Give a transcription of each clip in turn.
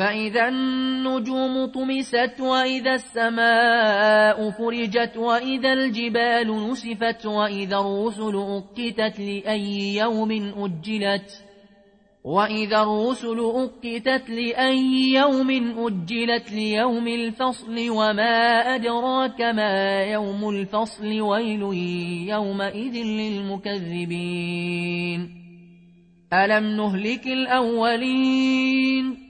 فإذا النجوم طمست وإذا السماء فرجت وإذا الجبال نسفت وإذا الرسل أقتت لأي يوم أجلت وإذا الرسل أقتت لأي يوم أجلت ليوم الفصل وما أدراك ما يوم الفصل ويل يومئذ للمكذبين. ألم نهلك الأولين؟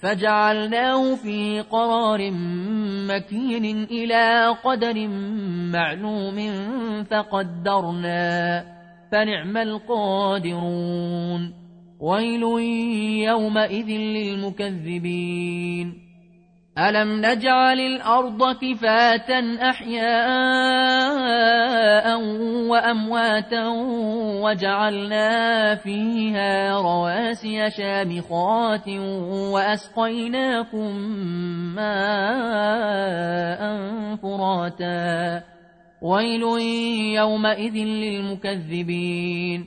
فجعلناه في قرار مكين إلى قدر معلوم فقدرنا فنعم القادرون. ويل يومئذ للمكذبين. ألم نجعل الأرض كفاة أحياء وأمواتا وجعلنا فيها رواسي شامخات وأسقيناكم ماء فراتا ويل يومئذ للمكذبين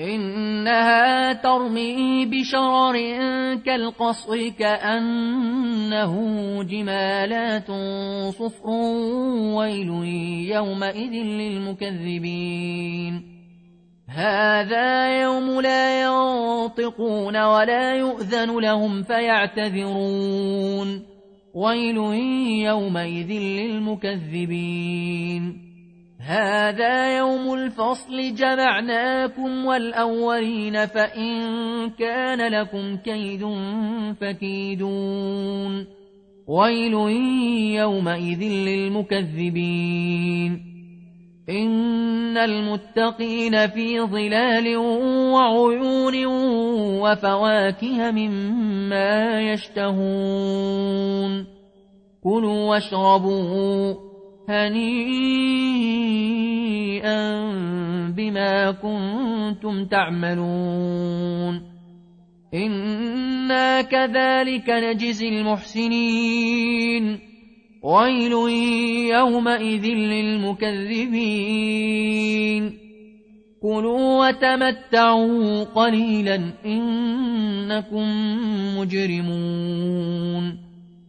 إنها ترمي بشرر كالقصر كأنه جمالات صفر ويل يومئذ للمكذبين. هذا يوم لا ينطقون ولا يؤذن لهم فيعتذرون. ويل يومئذ للمكذبين. هذا يوم الفصل جمعناكم والأولين فإن كان لكم كيد فكيدون. ويل يومئذ للمكذبين. إن المتقين في ظلال وعيون وفواكه مما يشتهون. كلوا واشربوا. هنيئا بما كنتم تعملون. إنا كذلك نجزي المحسنين. ويل يومئذ للمكذبين. كلوا وتمتعوا قليلا إنكم مجرمون.